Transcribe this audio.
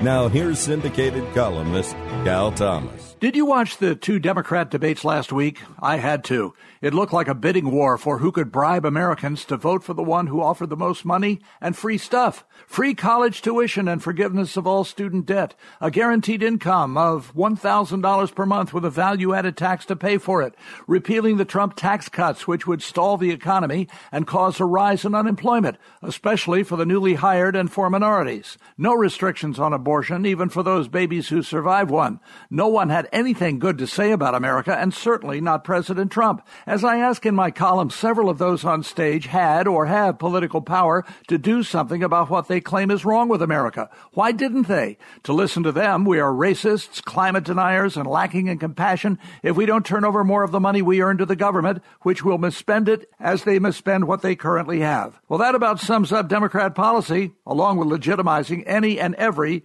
Now, here's syndicated columnist Cal Thomas. Did you watch the two Democrat debates last week? I had to. It looked like a bidding war for who could bribe Americans to vote for the one who offered the most money and free stuff. Free college tuition and forgiveness of all student debt. A guaranteed income of $1,000 per month with a value added tax to pay for it. Repealing the Trump tax cuts, which would stall the economy and cause a rise in unemployment, especially for the newly hired and for minorities. No restrictions on abortion, even for those babies who survive one. No one had anything good to say about America, and certainly not President Trump. As I ask in my column, several of those on stage had or have political power to do something about what they claim is wrong with America. Why didn't they? To listen to them, we are racists, climate deniers, and lacking in compassion if we don't turn over more of the money we earn to the government, which will misspend it as they misspend what they currently have. Well, that about sums up Democrat policy, along with legitimizing any and every